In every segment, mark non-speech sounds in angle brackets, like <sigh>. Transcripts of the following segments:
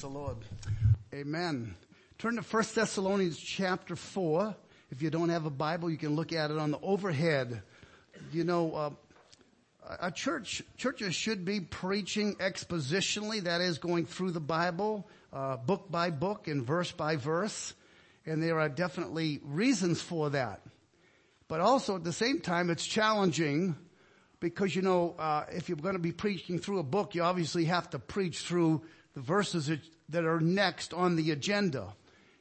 The Lord. Amen. Turn to 1 Thessalonians chapter 4. If you don't have a Bible, you can look at it on the overhead. You know, uh, a church, churches should be preaching expositionally, that is going through the Bible, uh, book by book and verse by verse. And there are definitely reasons for that. But also at the same time, it's challenging because you know, uh, if you're going to be preaching through a book, you obviously have to preach through the verses that are next on the agenda.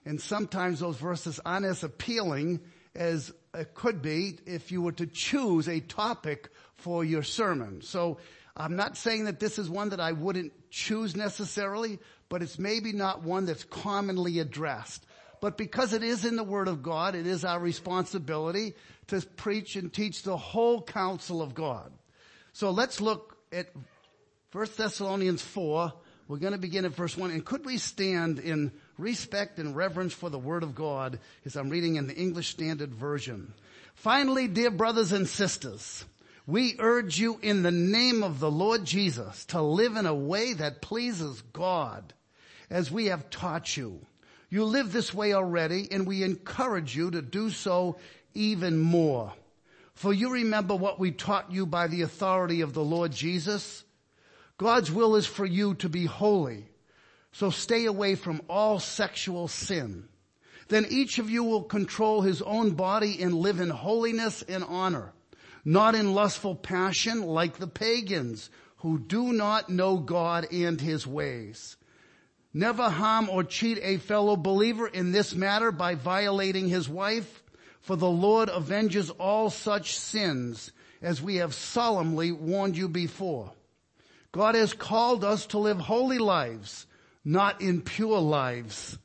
And sometimes those verses aren't as appealing as it could be if you were to choose a topic for your sermon. So I'm not saying that this is one that I wouldn't choose necessarily, but it's maybe not one that's commonly addressed. But because it is in the Word of God, it is our responsibility to preach and teach the whole counsel of God. So let's look at 1 Thessalonians 4. We're going to begin at verse 1. And could we stand in respect and reverence for the Word of God as I'm reading in the English Standard Version. Finally, dear brothers and sisters, we urge you in the name of the Lord Jesus to live in a way that pleases God as we have taught you. You live this way already and we encourage you to do so even more. For you remember what we taught you by the authority of the Lord Jesus. God's will is for you to be holy. So stay away from all sexual sin. Then each of you will control his own body and live in holiness and honor, not in lustful passion like the pagans who do not know God and his ways. Never harm or cheat a fellow believer in this matter by violating his wife for the Lord avenges all such sins as we have solemnly warned you before. God has called us to live holy lives, not impure lives.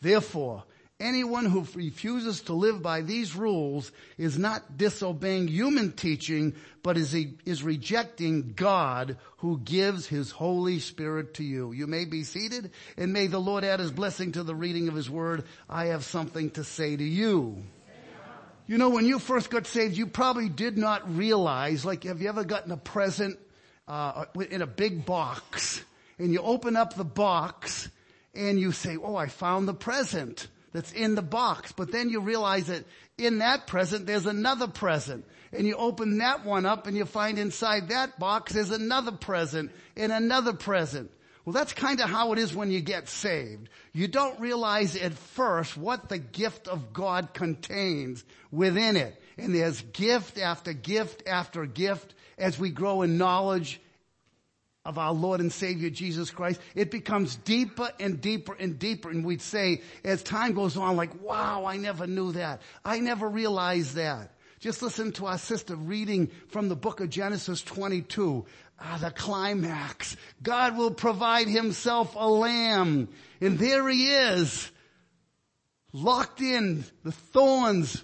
Therefore, anyone who refuses to live by these rules is not disobeying human teaching, but is, is rejecting God who gives his Holy Spirit to you. You may be seated and may the Lord add his blessing to the reading of his word. I have something to say to you. You know, when you first got saved, you probably did not realize, like, have you ever gotten a present, uh, in a big box and you open up the box and you say, oh, I found the present that's in the box. But then you realize that in that present, there's another present. And you open that one up and you find inside that box there's another present and another present. Well, that's kind of how it is when you get saved. You don't realize at first what the gift of God contains within it. And there's gift after gift after gift as we grow in knowledge of our Lord and Savior Jesus Christ. It becomes deeper and deeper and deeper. And we'd say as time goes on, like, wow, I never knew that. I never realized that. Just listen to our sister reading from the book of Genesis 22. Ah, the climax. God will provide himself a lamb. And there he is, locked in the thorns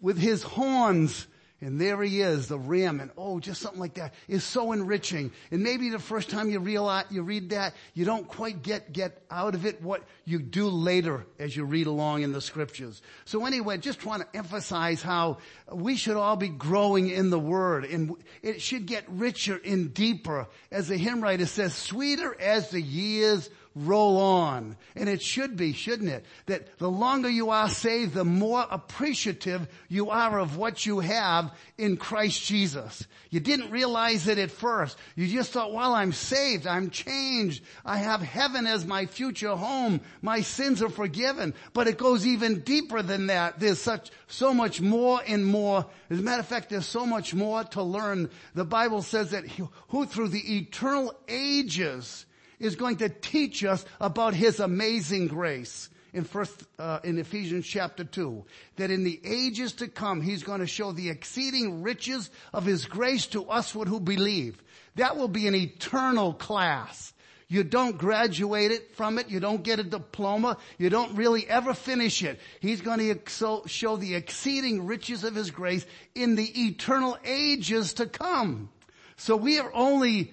with his horns and there he is, the ram, and oh, just something like that is so enriching. And maybe the first time you realize, you read that, you don't quite get, get out of it what you do later as you read along in the scriptures. So anyway, just want to emphasize how we should all be growing in the word and it should get richer and deeper. As the hymn writer says, sweeter as the years roll on. And it should be, shouldn't it? That the longer you are saved, the more appreciative you are of what you have in Christ Jesus. You didn't realize it at first. You just thought, well, I'm saved. I'm changed. I have heaven as my future home. My sins are forgiven. But it goes even deeper than that. There's such, so much more and more. As a matter of fact, there's so much more to learn. The Bible says that who through the eternal ages is going to teach us about His amazing grace in first, uh, in Ephesians chapter 2, that in the ages to come, He's going to show the exceeding riches of His grace to us who believe. That will be an eternal class. You don't graduate it from it. You don't get a diploma. You don't really ever finish it. He's going to show the exceeding riches of His grace in the eternal ages to come. So we are only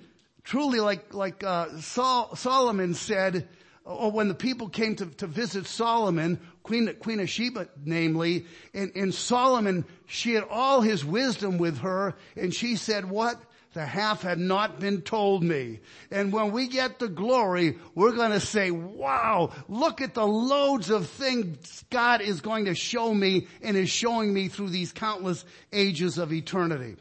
truly like, like, uh, Sol- Solomon said, or when the people came to, to visit Solomon, Queen, Queen of Sheba, namely, and, and Solomon, she had all his wisdom with her, and she said, what? the half had not been told me. And when we get the glory, we're going to say, wow, look at the loads of things God is going to show me and is showing me through these countless ages of eternity.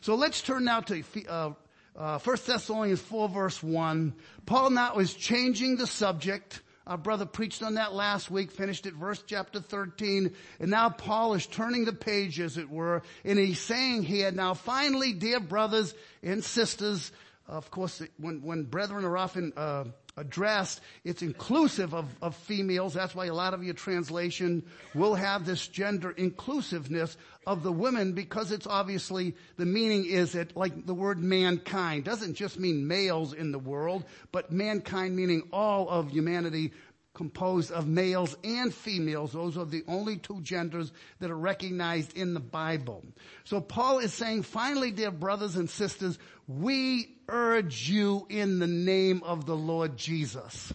So let's turn now to uh, uh, 1 Thessalonians 4 verse 1. Paul now is changing the subject our brother preached on that last week, finished at verse chapter 13, and now Paul is turning the page as it were, and he's saying here, now finally, dear brothers and sisters, of course, when, when brethren are often, uh, addressed, it's inclusive of, of females. That's why a lot of your translation will have this gender inclusiveness of the women because it's obviously, the meaning is that like the word mankind doesn't just mean males in the world, but mankind meaning all of humanity composed of males and females. Those are the only two genders that are recognized in the Bible. So Paul is saying, finally, dear brothers and sisters, we urge you in the name of the Lord Jesus.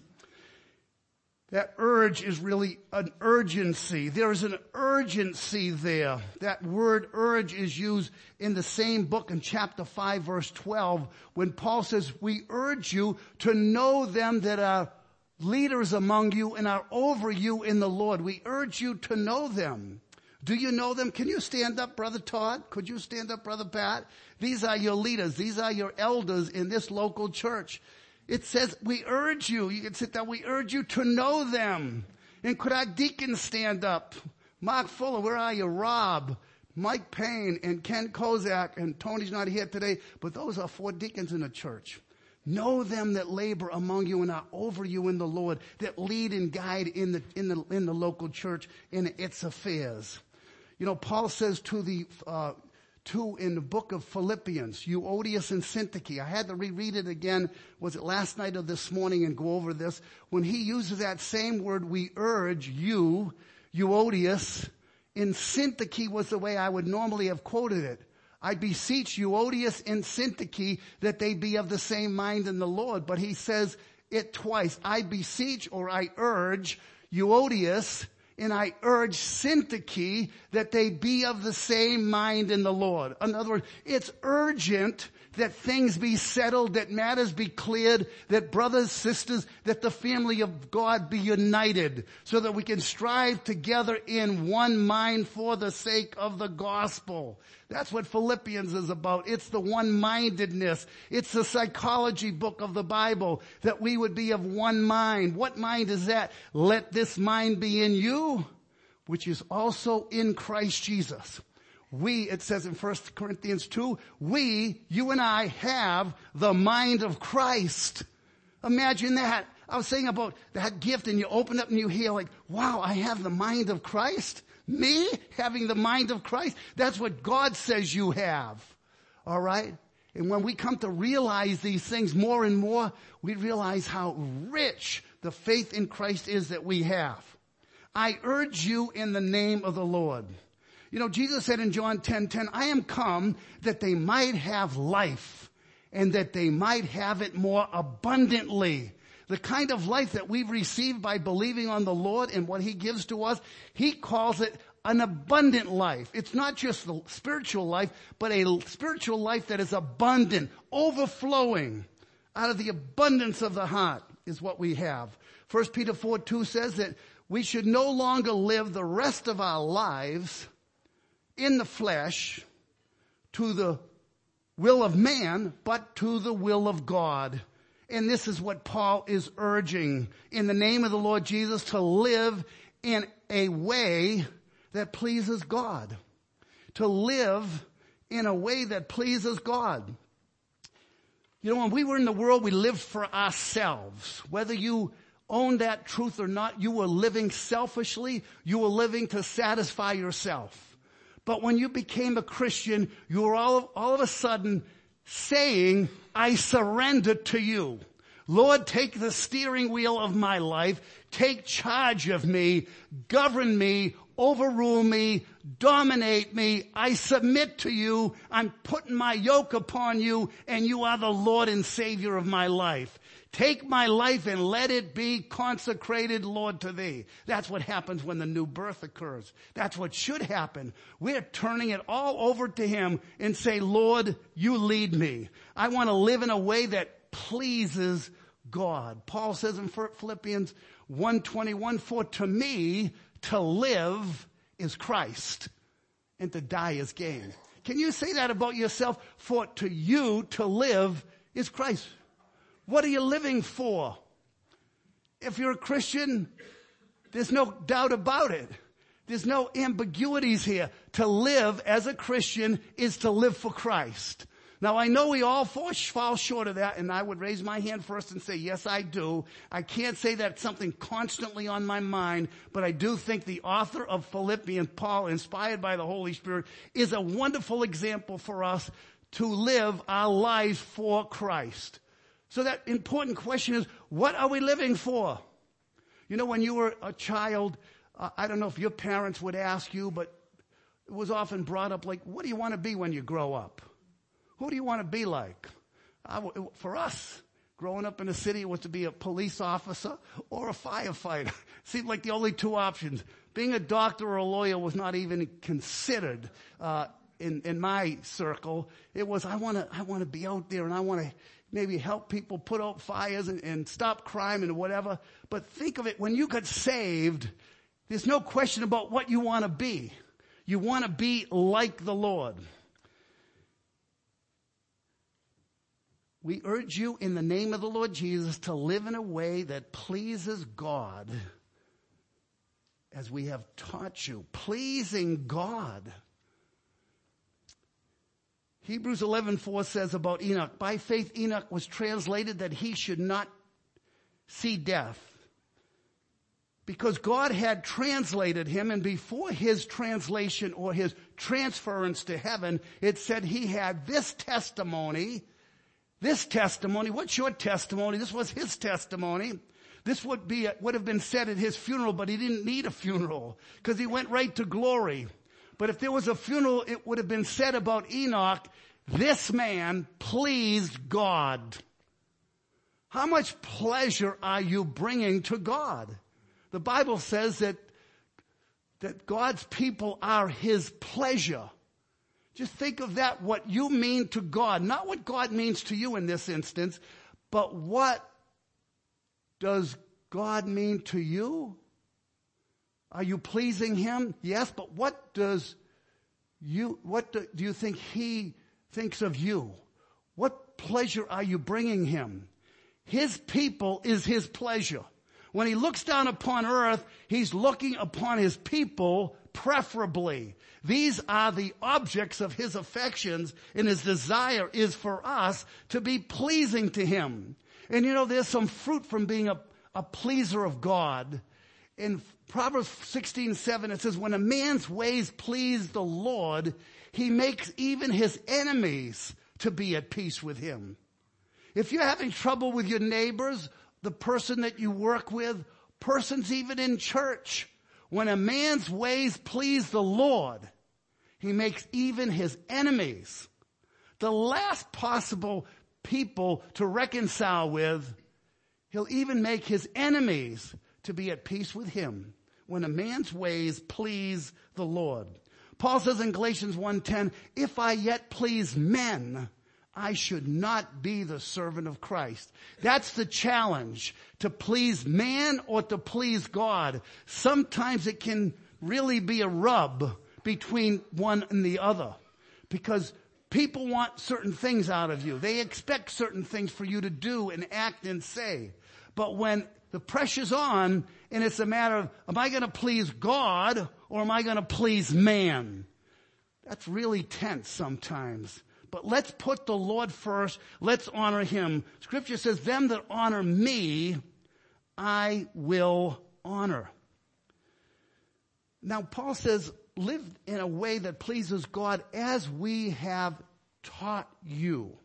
That urge is really an urgency. There is an urgency there. That word urge is used in the same book in chapter 5 verse 12 when Paul says, we urge you to know them that are leaders among you and are over you in the Lord. We urge you to know them. Do you know them? Can you stand up, Brother Todd? Could you stand up, Brother Pat? These are your leaders. These are your elders in this local church. It says, we urge you, you can sit down, we urge you to know them. And could our deacons stand up? Mark Fuller, where are you? Rob, Mike Payne, and Ken Kozak, and Tony's not here today, but those are four deacons in the church. Know them that labor among you and are over you in the Lord, that lead and guide in the, in the, in the local church in its affairs. You know, Paul says to the, uh, to in the book of Philippians, Euodias and Syntyche. I had to reread it again. Was it last night or this morning and go over this? When he uses that same word, we urge you, Euodias, in Syntyche was the way I would normally have quoted it. I beseech Euodias and Syntyche that they be of the same mind in the Lord. But he says it twice. I beseech or I urge Euodias and I urge Syntyche that they be of the same mind in the Lord. In other words, it's urgent that things be settled, that matters be cleared, that brothers, sisters, that the family of God be united so that we can strive together in one mind for the sake of the gospel. That's what Philippians is about. It's the one-mindedness. It's the psychology book of the Bible that we would be of one mind. What mind is that? Let this mind be in you, which is also in Christ Jesus. We, it says in 1 Corinthians 2, we, you and I have the mind of Christ. Imagine that. I was saying about that gift and you open up and you hear like, wow, I have the mind of Christ. Me having the mind of Christ. That's what God says you have. All right. And when we come to realize these things more and more, we realize how rich the faith in Christ is that we have. I urge you in the name of the Lord. You know, Jesus said in John 10, 10, I am come that they might have life and that they might have it more abundantly. The kind of life that we've received by believing on the Lord and what He gives to us, He calls it an abundant life. It's not just the spiritual life, but a spiritual life that is abundant, overflowing out of the abundance of the heart is what we have. 1 Peter 4, 2 says that we should no longer live the rest of our lives in the flesh to the will of man, but to the will of God. And this is what Paul is urging in the name of the Lord Jesus to live in a way that pleases God. To live in a way that pleases God. You know, when we were in the world, we lived for ourselves. Whether you own that truth or not, you were living selfishly. You were living to satisfy yourself. But when you became a Christian, you were all, all of a sudden saying, I surrender to you. Lord, take the steering wheel of my life. Take charge of me. Govern me. Overrule me. Dominate me. I submit to you. I'm putting my yoke upon you and you are the Lord and Savior of my life. Take my life and let it be consecrated, Lord, to thee. That's what happens when the new birth occurs. That's what should happen. We're turning it all over to him and say, Lord, you lead me. I want to live in a way that pleases God. Paul says in Philippians 121, for to me to live is Christ and to die is gain. Can you say that about yourself? For to you to live is Christ. What are you living for? If you're a Christian, there's no doubt about it. There's no ambiguities here. To live as a Christian is to live for Christ. Now I know we all fall short of that and I would raise my hand first and say, yes I do. I can't say that's something constantly on my mind, but I do think the author of Philippians, Paul, inspired by the Holy Spirit, is a wonderful example for us to live our lives for Christ. So that important question is, what are we living for? You know, when you were a child, uh, I don't know if your parents would ask you, but it was often brought up like, what do you want to be when you grow up? Who do you want to be like? for us, growing up in the city was to be a police officer or a firefighter. <laughs> Seemed like the only two options. Being a doctor or a lawyer was not even considered uh, in in my circle. It was I want to I want to be out there and I want to maybe help people put out fires and, and stop crime and whatever. But think of it when you got saved. There's no question about what you want to be. You want to be like the Lord. We urge you in the name of the Lord Jesus to live in a way that pleases God as we have taught you. Pleasing God. Hebrews 11:4 says about Enoch, by faith Enoch was translated that he should not see death. Because God had translated him and before his translation or his transference to heaven, it said he had this testimony this testimony, what's your testimony? This was his testimony. This would be, would have been said at his funeral, but he didn't need a funeral because he went right to glory. But if there was a funeral, it would have been said about Enoch, this man pleased God. How much pleasure are you bringing to God? The Bible says that, that God's people are his pleasure. Just think of that, what you mean to God. Not what God means to you in this instance, but what does God mean to you? Are you pleasing Him? Yes, but what does you, what do, do you think He thinks of you? What pleasure are you bringing Him? His people is His pleasure. When He looks down upon earth, He's looking upon His people preferably. These are the objects of his affections and his desire is for us to be pleasing to him. And you know, there's some fruit from being a, a pleaser of God. In Proverbs 16, 7, it says, when a man's ways please the Lord, he makes even his enemies to be at peace with him. If you're having trouble with your neighbors, the person that you work with, persons even in church, when a man's ways please the Lord, he makes even his enemies, the last possible people to reconcile with, he'll even make his enemies to be at peace with him when a man's ways please the Lord. Paul says in Galatians 1:10, if I yet please men, I should not be the servant of Christ. That's the challenge. To please man or to please God. Sometimes it can really be a rub between one and the other. Because people want certain things out of you. They expect certain things for you to do and act and say. But when the pressure's on and it's a matter of, am I going to please God or am I going to please man? That's really tense sometimes. But let's put the Lord first. Let's honor Him. Scripture says, them that honor me, I will honor. Now Paul says, live in a way that pleases God as we have taught you.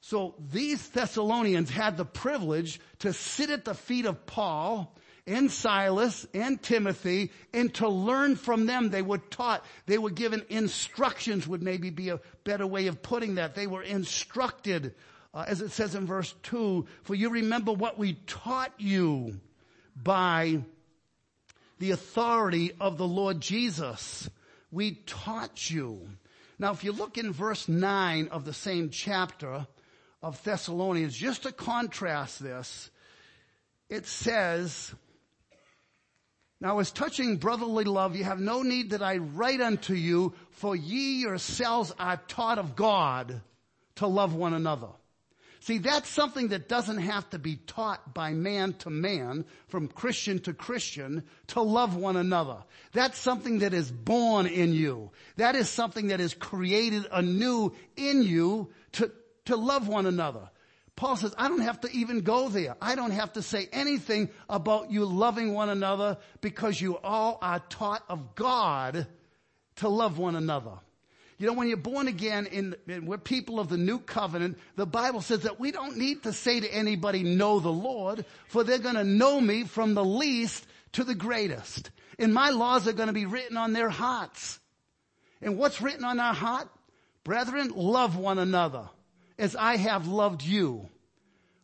So these Thessalonians had the privilege to sit at the feet of Paul and Silas and Timothy and to learn from them. They were taught, they were given instructions would maybe be a better way of putting that. They were instructed uh, as it says in verse 2, for you remember what we taught you by the authority of the Lord Jesus. We taught you. Now, if you look in verse 9 of the same chapter of Thessalonians, just to contrast this, it says, now as touching brotherly love, you have no need that I write unto you, for ye yourselves are taught of God to love one another. See, that's something that doesn't have to be taught by man to man, from Christian to Christian, to love one another. That's something that is born in you. That is something that is created anew in you to, to love one another. Paul says, I don't have to even go there. I don't have to say anything about you loving one another because you all are taught of God to love one another. You know, when you're born again in, in, we're people of the new covenant, the Bible says that we don't need to say to anybody, know the Lord, for they're gonna know me from the least to the greatest. And my laws are gonna be written on their hearts. And what's written on our heart? Brethren, love one another as I have loved you.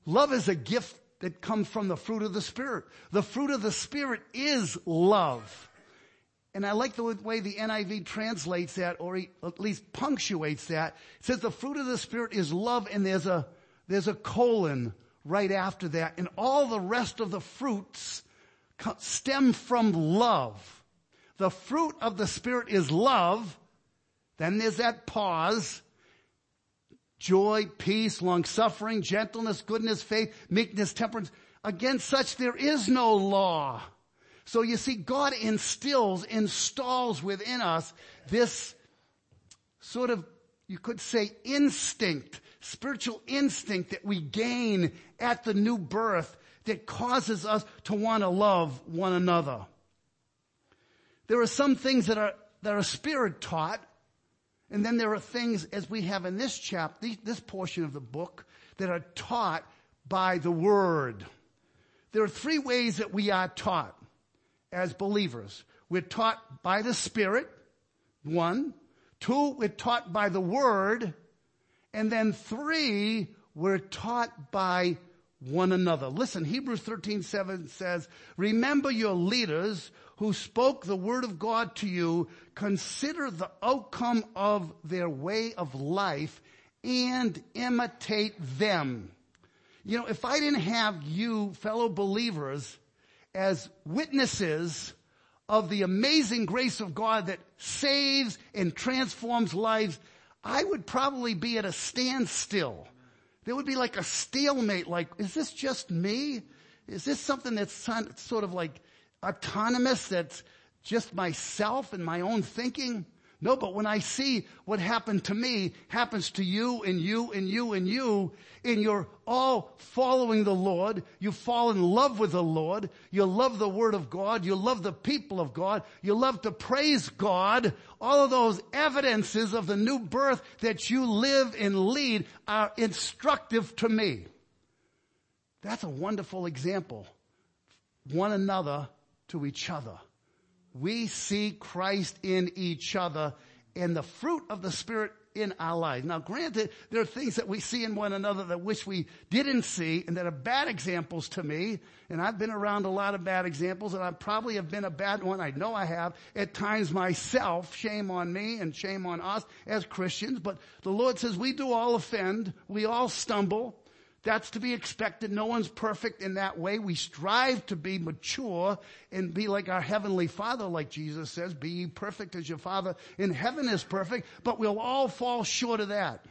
Love is a gift that comes from the fruit of the Spirit. The fruit of the Spirit is love. And I like the way the NIV translates that, or at least punctuates that. It says the fruit of the Spirit is love, and there's a, there's a colon right after that. And all the rest of the fruits stem from love. The fruit of the Spirit is love. Then there's that pause. Joy, peace, long suffering, gentleness, goodness, faith, meekness, temperance. Against such there is no law. So you see, God instills, installs within us this sort of, you could say instinct, spiritual instinct that we gain at the new birth that causes us to want to love one another. There are some things that are, that are spirit taught, and then there are things, as we have in this chapter, this portion of the book, that are taught by the Word. There are three ways that we are taught as believers. We're taught by the Spirit, one. Two, we're taught by the Word. And then three, we're taught by one another. Listen, Hebrews 13, 7 says, remember your leaders who spoke the word of God to you. Consider the outcome of their way of life and imitate them. You know, if I didn't have you fellow believers as witnesses of the amazing grace of God that saves and transforms lives, I would probably be at a standstill. There would be like a stalemate, like, is this just me? Is this something that's sort of like autonomous, that's just myself and my own thinking? No, but when I see what happened to me happens to you and you and you and you, and you're all following the Lord, you fall in love with the Lord, you love the Word of God, you love the people of God, you love to praise God, all of those evidences of the new birth that you live and lead are instructive to me. That's a wonderful example. One another to each other we see Christ in each other and the fruit of the Spirit in our lives. Now granted, there are things that we see in one another that wish we didn't see and that are bad examples to me. And I've been around a lot of bad examples and I probably have been a bad one. I know I have at times myself. Shame on me and shame on us as Christians. But the Lord says we do all offend. We all stumble. That's to be expected. No one's perfect in that way. We strive to be mature and be like our heavenly father, like Jesus says, be perfect as your father in heaven is perfect, but we'll all fall short of that.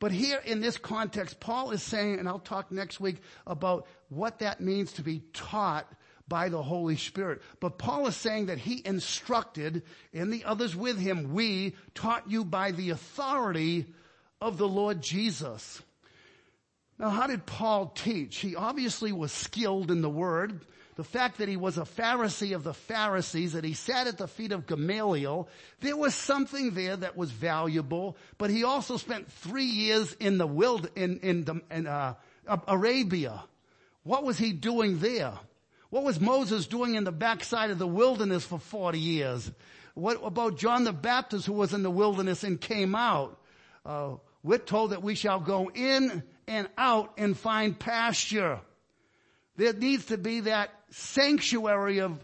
But here in this context, Paul is saying, and I'll talk next week about what that means to be taught by the Holy Spirit. But Paul is saying that he instructed and the others with him, we taught you by the authority of the Lord Jesus. Now, how did Paul teach? He obviously was skilled in the word. The fact that he was a Pharisee of the Pharisees, that he sat at the feet of Gamaliel, there was something there that was valuable, but he also spent three years in the wild, in, in, the, in uh, Arabia. What was he doing there? What was Moses doing in the backside of the wilderness for 40 years? What about John the Baptist who was in the wilderness and came out? Uh, we're told that we shall go in and out and find pasture. There needs to be that sanctuary of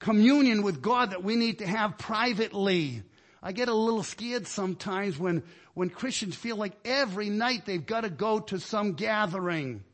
communion with God that we need to have privately. I get a little scared sometimes when, when Christians feel like every night they've got to go to some gathering.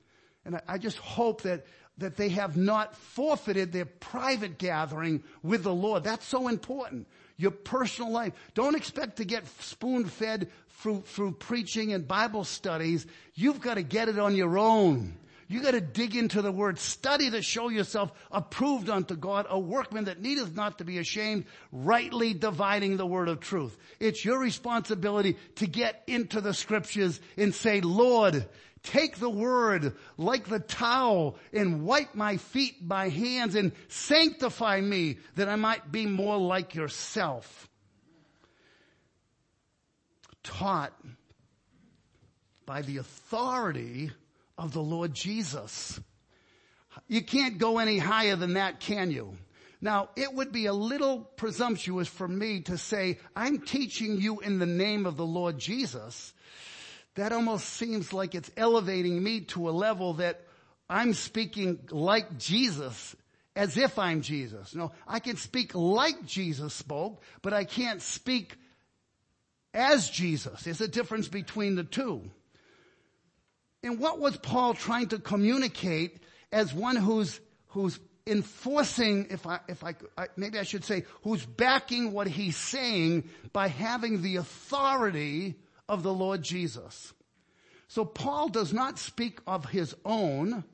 And I, I just hope that, that they have not forfeited their private gathering with the Lord. That's so important. Your personal life. Don't expect to get spoon fed through, through preaching and Bible studies. You've got to get it on your own. You got to dig into the word, study to show yourself approved unto God, a workman that needeth not to be ashamed, rightly dividing the word of truth. It's your responsibility to get into the scriptures and say, Lord, take the word like the towel and wipe my feet, my hands and sanctify me that I might be more like yourself. Taught by the authority of the Lord Jesus. You can't go any higher than that, can you? Now, it would be a little presumptuous for me to say, I'm teaching you in the name of the Lord Jesus. That almost seems like it's elevating me to a level that I'm speaking like Jesus, as if I'm Jesus. No, I can speak like Jesus spoke, but I can't speak as Jesus. There's a difference between the two. And what was Paul trying to communicate as one who's, who's enforcing, if I, if I, maybe I should say, who's backing what he's saying by having the authority of the Lord Jesus. So Paul does not speak of his own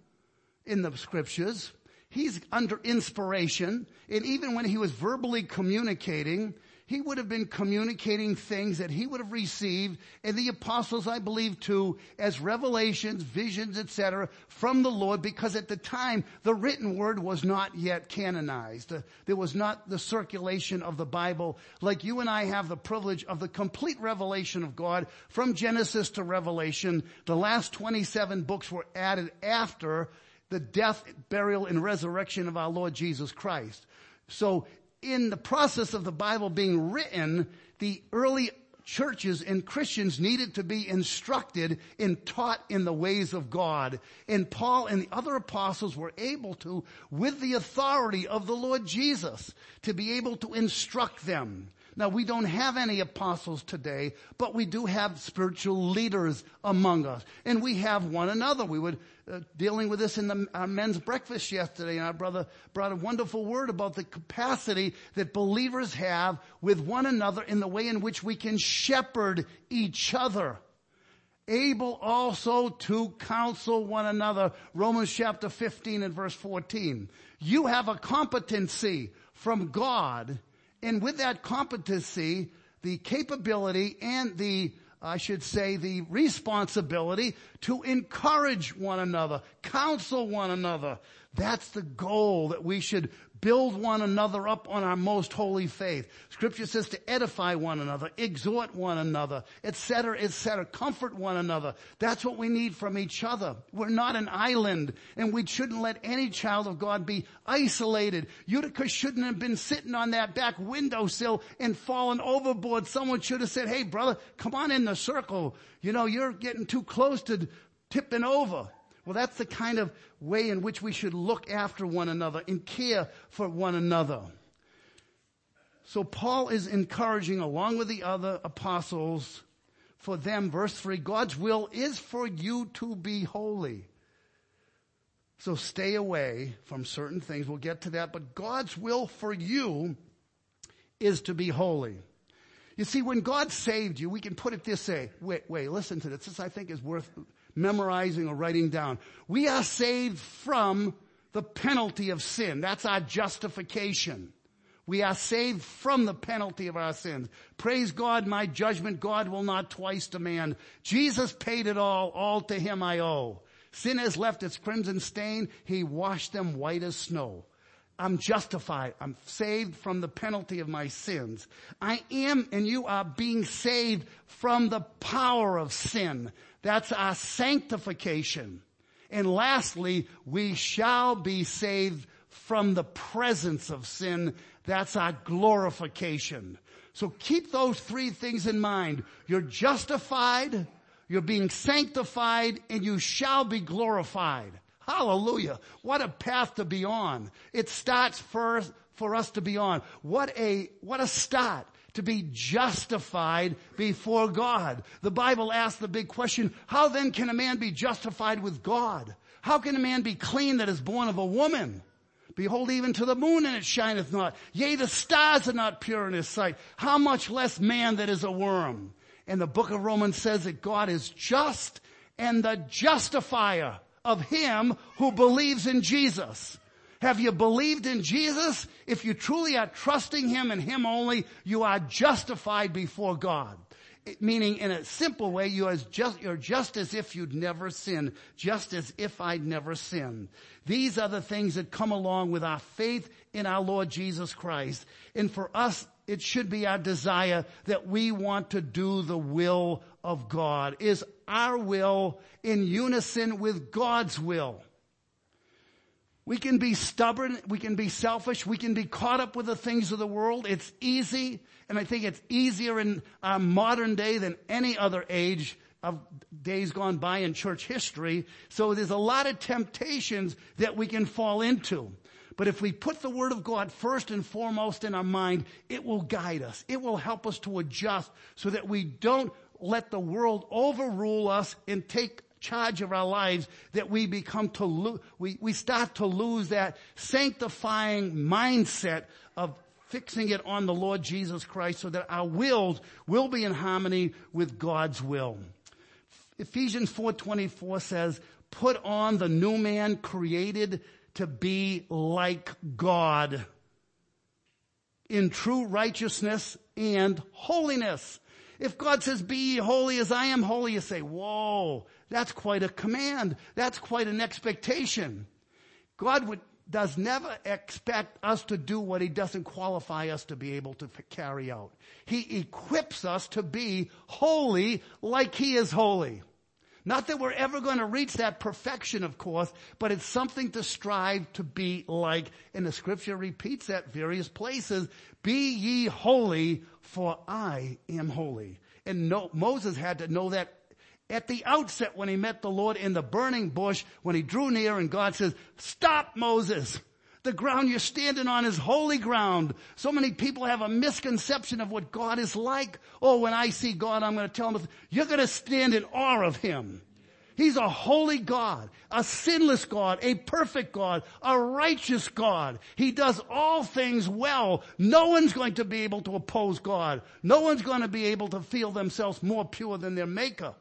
in the scriptures. He's under inspiration. And even when he was verbally communicating, he would have been communicating things that he would have received and the apostles I believe too as revelations, visions, etc. from the Lord because at the time the written word was not yet canonized. There was not the circulation of the Bible like you and I have the privilege of the complete revelation of God from Genesis to Revelation. The last 27 books were added after the death, burial, and resurrection of our Lord Jesus Christ. So in the process of the Bible being written, the early churches and Christians needed to be instructed and taught in the ways of God. And Paul and the other apostles were able to, with the authority of the Lord Jesus, to be able to instruct them. Now we don't have any apostles today, but we do have spiritual leaders among us. And we have one another. We were uh, dealing with this in the, our men's breakfast yesterday and our brother brought a wonderful word about the capacity that believers have with one another in the way in which we can shepherd each other able also to counsel one another. Romans chapter 15 and verse 14. You have a competency from God and with that competency, the capability and the, I should say, the responsibility to encourage one another, counsel one another. That's the goal that we should build one another up on our most holy faith. Scripture says to edify one another, exhort one another, etc., etc., comfort one another. That's what we need from each other. We're not an island, and we shouldn't let any child of God be isolated. Eutychus shouldn't have been sitting on that back windowsill and fallen overboard. Someone should have said, hey brother, come on in the circle. You know, you're getting too close to tipping over. Well, that's the kind of way in which we should look after one another and care for one another. So Paul is encouraging along with the other apostles for them, verse three, God's will is for you to be holy. So stay away from certain things. We'll get to that, but God's will for you is to be holy. You see, when God saved you, we can put it this way. Wait, wait, listen to this. This I think is worth memorizing or writing down. We are saved from the penalty of sin. That's our justification. We are saved from the penalty of our sins. Praise God, my judgment God will not twice demand. Jesus paid it all, all to him I owe. Sin has left its crimson stain. He washed them white as snow. I'm justified. I'm saved from the penalty of my sins. I am and you are being saved from the power of sin. That's our sanctification. And lastly, we shall be saved from the presence of sin. That's our glorification. So keep those three things in mind. You're justified, You're being sanctified and you shall be glorified. Hallelujah. What a path to be on. It starts first for us to be on. What a, what a start to be justified before God. The Bible asks the big question, how then can a man be justified with God? How can a man be clean that is born of a woman? Behold, even to the moon and it shineth not. Yea, the stars are not pure in his sight. How much less man that is a worm? And the book of Romans says that God is just and the justifier of him who believes in Jesus. Have you believed in Jesus? If you truly are trusting him and him only, you are justified before God. It, meaning in a simple way, you are just, you're just as if you'd never sinned, just as if I'd never sinned. These are the things that come along with our faith in our Lord Jesus Christ. And for us, it should be our desire that we want to do the will of God. Is our will in unison with God's will? We can be stubborn. We can be selfish. We can be caught up with the things of the world. It's easy. And I think it's easier in our modern day than any other age of days gone by in church history. So there's a lot of temptations that we can fall into. But if we put the Word of God first and foremost in our mind, it will guide us. It will help us to adjust so that we don't let the world overrule us and take charge of our lives that we become to lo- we, we start to lose that sanctifying mindset of fixing it on the Lord Jesus Christ so that our wills will be in harmony with God's will. Ephesians 4:24 says, "Put on the new man created to be like God in true righteousness and holiness. If God says, be holy as I am holy, you say, whoa, that's quite a command. That's quite an expectation. God would, does never expect us to do what he doesn't qualify us to be able to carry out. He equips us to be holy like he is holy. Not that we're ever going to reach that perfection, of course, but it's something to strive to be like. And the scripture repeats that various places. Be ye holy, for I am holy. And no, Moses had to know that at the outset when he met the Lord in the burning bush, when he drew near and God says, stop Moses. The ground you're standing on is holy ground. So many people have a misconception of what God is like. Oh, when I see God, I'm going to tell them, you're going to stand in awe of Him. He's a holy God, a sinless God, a perfect God, a righteous God. He does all things well. No one's going to be able to oppose God. No one's going to be able to feel themselves more pure than their maker.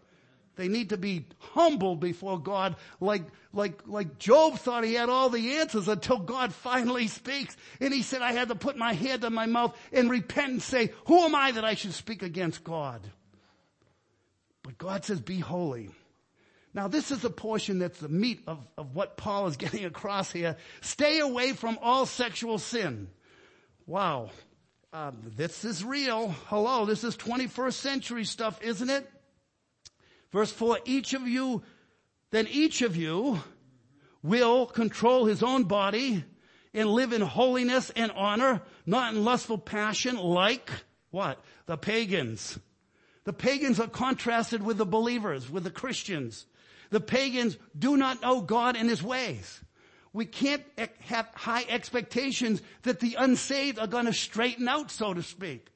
They need to be humbled before God like, like, like Job thought he had all the answers until God finally speaks. And he said, I had to put my hand on my mouth and repent and say, who am I that I should speak against God? But God says, be holy. Now this is a portion that's the meat of, of what Paul is <laughs> getting across here. Stay away from all sexual sin. Wow. Uh, this is real. Hello, this is 21st century stuff, isn't it? Verse 4, each of you, then each of you will control his own body and live in holiness and honor, not in lustful passion like what? The pagans. The pagans are contrasted with the believers, with the Christians. The pagans do not know God and his ways. We can't have high expectations that the unsaved are going to straighten out, so to speak.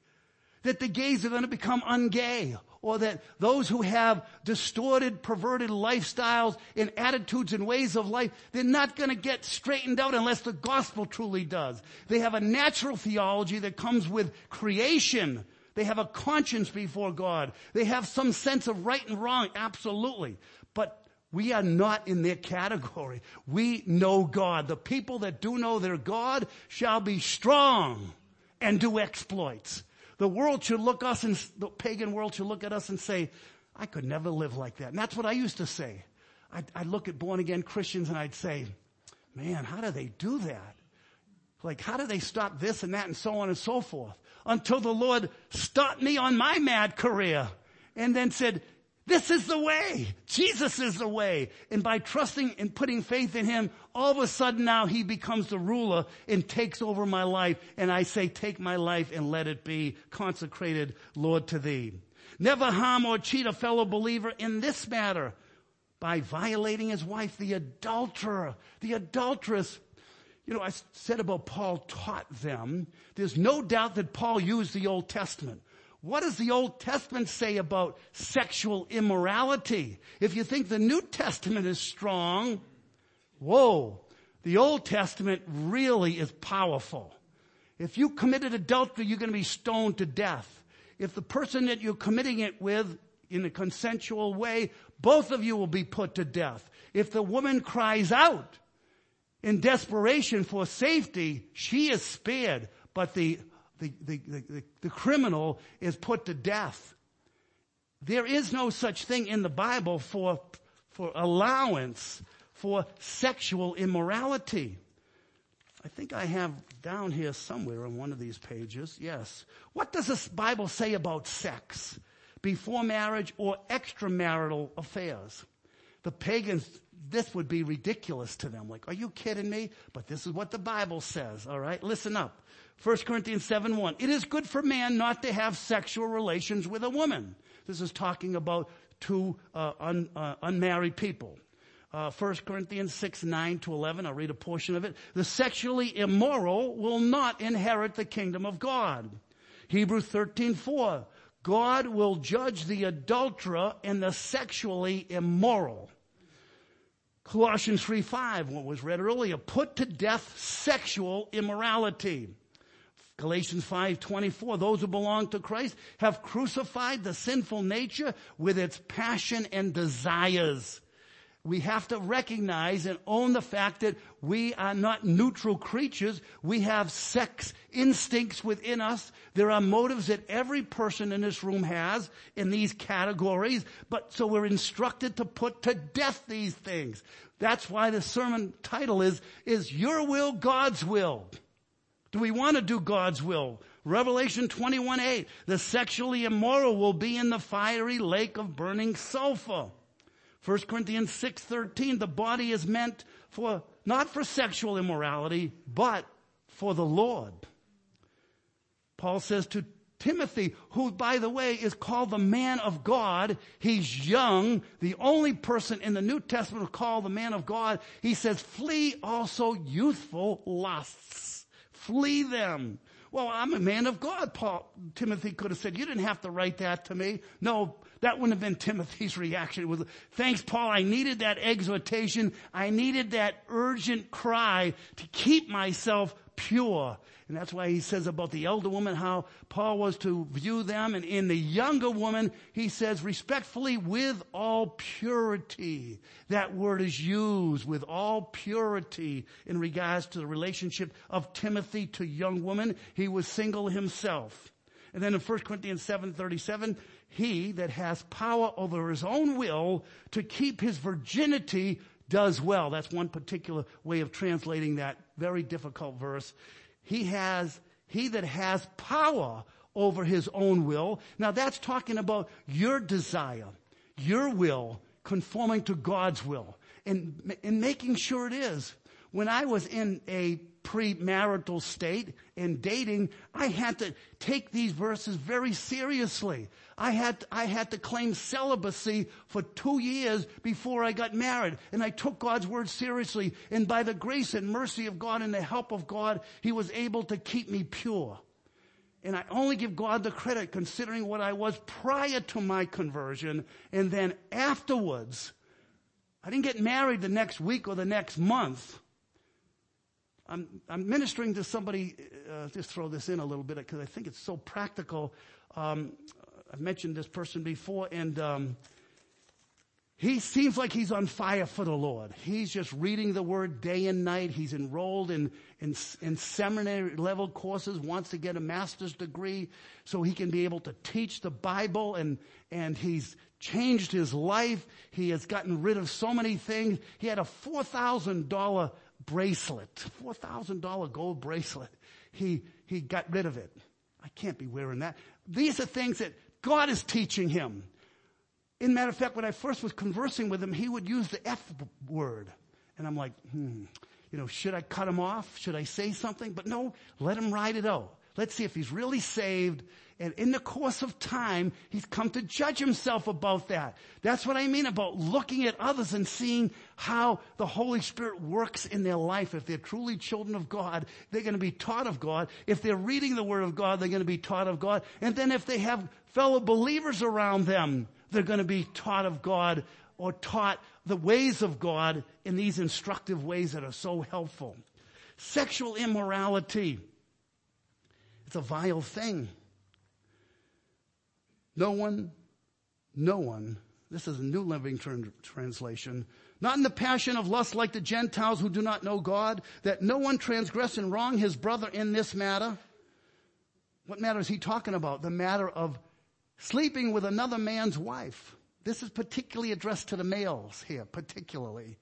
That the gays are going to become ungay or that those who have distorted, perverted lifestyles and attitudes and ways of life, they're not going to get straightened out unless the gospel truly does. They have a natural theology that comes with creation. They have a conscience before God. They have some sense of right and wrong, absolutely. But we are not in their category. We know God. The people that do know their God shall be strong and do exploits. The world should look us and the pagan world should look at us and say, I could never live like that. And that's what I used to say. I'd, I'd look at born again Christians and I'd say, man, how do they do that? Like, how do they stop this and that and so on and so forth? Until the Lord stopped me on my mad career and then said, this is the way. Jesus is the way. And by trusting and putting faith in Him, all of a sudden now He becomes the ruler and takes over my life. And I say, take my life and let it be consecrated, Lord, to Thee. Never harm or cheat a fellow believer in this matter by violating his wife, the adulterer, the adulteress. You know, I said about Paul taught them. There's no doubt that Paul used the Old Testament. What does the Old Testament say about sexual immorality? If you think the New Testament is strong, whoa, the Old Testament really is powerful. If you committed adultery, you're going to be stoned to death. If the person that you're committing it with in a consensual way, both of you will be put to death. If the woman cries out in desperation for safety, she is spared, but the, the, the, the, the criminal is put to death. There is no such thing in the Bible for, for allowance for sexual immorality. I think I have down here somewhere on one of these pages. Yes. What does the Bible say about sex before marriage or extramarital affairs? The pagans, this would be ridiculous to them. Like, are you kidding me? But this is what the Bible says. All right. Listen up. 1 Corinthians 7 1. It is good for man not to have sexual relations with a woman. This is talking about two uh, un, uh, unmarried people uh, 1 Corinthians 6, 9 to 11. I'll read a portion of it. The sexually immoral will not inherit the kingdom of God. Hebrews 13, 4. God will judge the adulterer and the sexually immoral. Colossians 3, 5, what was read earlier. Put to death sexual immorality. Galatians 5:24 those who belong to Christ have crucified the sinful nature with its passion and desires we have to recognize and own the fact that we are not neutral creatures. We have sex instincts within us. There are motives that every person in this room has in these categories. But so we're instructed to put to death these things. That's why the sermon title is, is your will God's will? Do we want to do God's will? Revelation 21 8, the sexually immoral will be in the fiery lake of burning sulfur. 1 Corinthians 6:13 the body is meant for not for sexual immorality but for the Lord. Paul says to Timothy, who by the way is called the man of God, he's young, the only person in the New Testament called the man of God, he says, flee also youthful lusts. Flee them. Well, I'm a man of God, Paul, Timothy could have said. You didn't have to write that to me. No, that wouldn't have been Timothy's reaction. Was, thanks, Paul. I needed that exhortation. I needed that urgent cry to keep myself pure. And that's why he says about the elder woman how Paul was to view them. And in the younger woman, he says respectfully with all purity. That word is used with all purity in regards to the relationship of Timothy to young woman. He was single himself. And then in 1 Corinthians 7:37, he that has power over his own will to keep his virginity does well. That's one particular way of translating that very difficult verse. He has, he that has power over his own will. Now that's talking about your desire, your will conforming to God's will and, and making sure it is. When I was in a premarital state and dating, I had to take these verses very seriously. I had, I had to claim celibacy for two years before I got married. And I took God's word seriously. And by the grace and mercy of God and the help of God, He was able to keep me pure. And I only give God the credit considering what I was prior to my conversion. And then afterwards, I didn't get married the next week or the next month. I'm, I'm ministering to somebody, uh, just throw this in a little bit because I think it's so practical. Um, I've mentioned this person before and, um, he seems like he's on fire for the Lord. He's just reading the word day and night. He's enrolled in, in, in, seminary level courses, wants to get a master's degree so he can be able to teach the Bible and, and he's changed his life. He has gotten rid of so many things. He had a $4,000 bracelet, $4,000 gold bracelet. He, he got rid of it. I can't be wearing that. These are things that God is teaching him. In matter of fact, when I first was conversing with him, he would use the F word. And I'm like, hmm, you know, should I cut him off? Should I say something? But no, let him ride it out. Let's see if he's really saved. And in the course of time, he's come to judge himself about that. That's what I mean about looking at others and seeing how the Holy Spirit works in their life. If they're truly children of God, they're going to be taught of God. If they're reading the Word of God, they're going to be taught of God. And then if they have fellow believers around them, they're going to be taught of God or taught the ways of God in these instructive ways that are so helpful. Sexual immorality. It's a vile thing. No one, no one, this is a New Living Translation, not in the passion of lust like the Gentiles who do not know God, that no one transgress and wrong his brother in this matter. What matter is he talking about? The matter of sleeping with another man's wife. This is particularly addressed to the males here, particularly.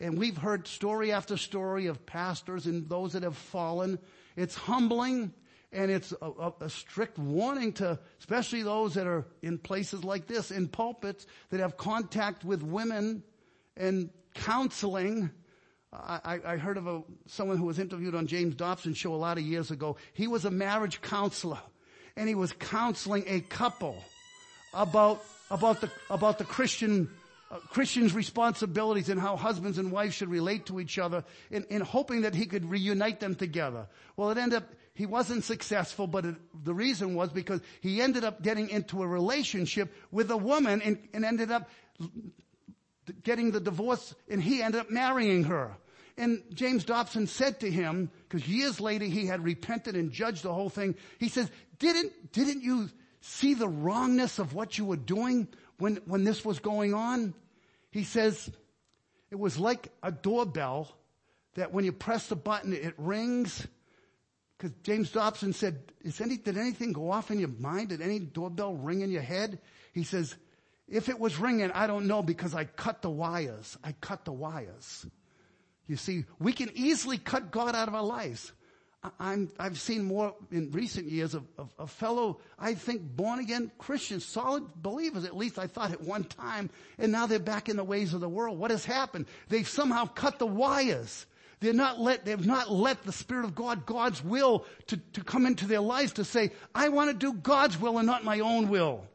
And we've heard story after story of pastors and those that have fallen. It's humbling and it's a, a, strict warning to especially those that are in places like this, in pulpits that have contact with women and counseling. I, I heard of a, someone who was interviewed on James Dobson's show a lot of years ago. He was a marriage counselor and he was counseling a couple about, about the, about the Christian uh, Christians' responsibilities and how husbands and wives should relate to each other in, in hoping that he could reunite them together. Well, it ended up, he wasn't successful, but it, the reason was because he ended up getting into a relationship with a woman and, and ended up getting the divorce and he ended up marrying her. And James Dobson said to him, because years later he had repented and judged the whole thing, he says, didn't, didn't you see the wrongness of what you were doing when, when this was going on? He says, it was like a doorbell that when you press the button, it rings because James Dobson said, any, did anything go off in your mind? Did any doorbell ring in your head? He says, if it was ringing, I don't know because I cut the wires. I cut the wires. You see, we can easily cut God out of our lives. i have seen more in recent years of, of, of, fellow, I think, born again Christians, solid believers, at least I thought at one time, and now they're back in the ways of the world. What has happened? They've somehow cut the wires. They're not let, they've not let the Spirit of God, God's will to, to come into their lives to say, I want to do God's will and not my own will.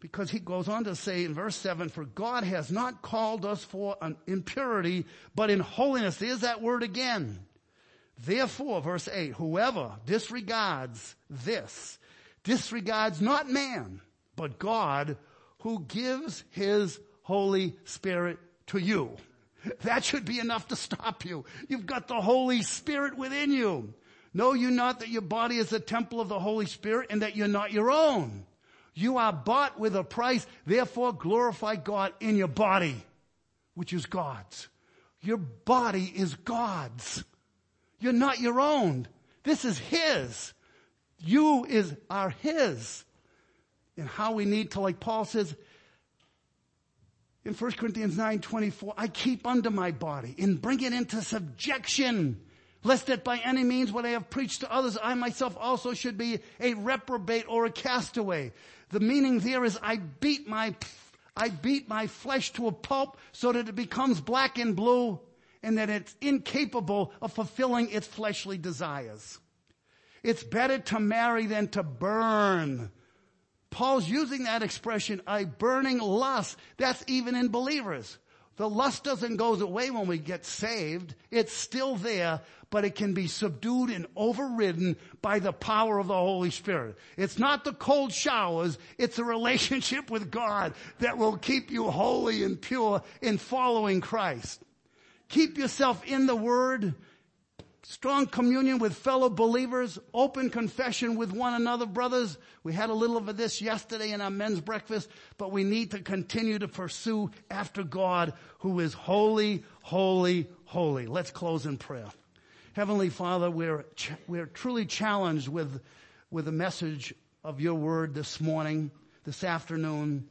Because he goes on to say in verse 7, for God has not called us for an impurity, but in holiness. There's that word again. Therefore, verse 8, whoever disregards this, disregards not man, but God who gives his Holy Spirit to you. That should be enough to stop you. You've got the Holy Spirit within you. Know you not that your body is a temple of the Holy Spirit and that you're not your own. You are bought with a price. Therefore glorify God in your body, which is God's. Your body is God's. You're not your own. This is His. You is, are His. And how we need to, like Paul says, in 1 Corinthians 9, 24, I keep under my body and bring it into subjection, lest that by any means what I have preached to others, I myself also should be a reprobate or a castaway. The meaning there is I beat my, I beat my flesh to a pulp so that it becomes black and blue and that it's incapable of fulfilling its fleshly desires. It's better to marry than to burn. Paul's using that expression, a burning lust. That's even in believers. The lust doesn't go away when we get saved. It's still there, but it can be subdued and overridden by the power of the Holy Spirit. It's not the cold showers. It's a relationship with God that will keep you holy and pure in following Christ. Keep yourself in the Word strong communion with fellow believers, open confession with one another, brothers. We had a little of this yesterday in our men's breakfast, but we need to continue to pursue after God who is holy, holy, holy. Let's close in prayer. Heavenly Father, we're, ch- we're truly challenged with, with the message of your word this morning, this afternoon.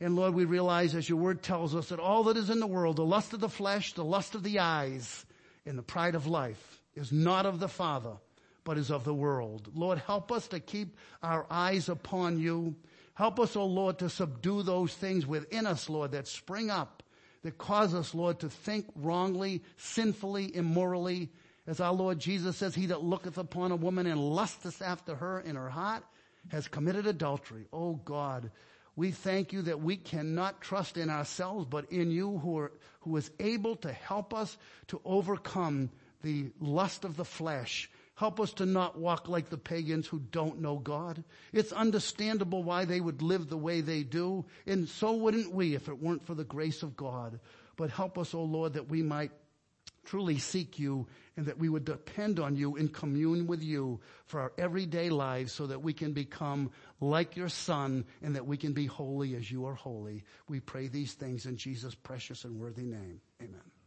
And Lord, we realize as your word tells us that all that is in the world, the lust of the flesh, the lust of the eyes, and the pride of life, is not of the Father, but is of the world. Lord, help us to keep our eyes upon you. Help us, O oh Lord, to subdue those things within us, Lord, that spring up, that cause us, Lord, to think wrongly, sinfully, immorally, As our Lord Jesus says, he that looketh upon a woman and lusteth after her in her heart has committed adultery. Oh God, we thank you that we cannot trust in ourselves, but in you who are, who is able to help us to overcome the lust of the flesh. Help us to not walk like the pagans who don't know God. It's understandable why they would live the way they do, and so wouldn't we if it weren't for the grace of God. But help us, O oh Lord, that we might truly seek you and that we would depend on you and commune with you for our everyday lives so that we can become like your son and that we can be holy as you are holy. We pray these things in Jesus' precious and worthy name. Amen.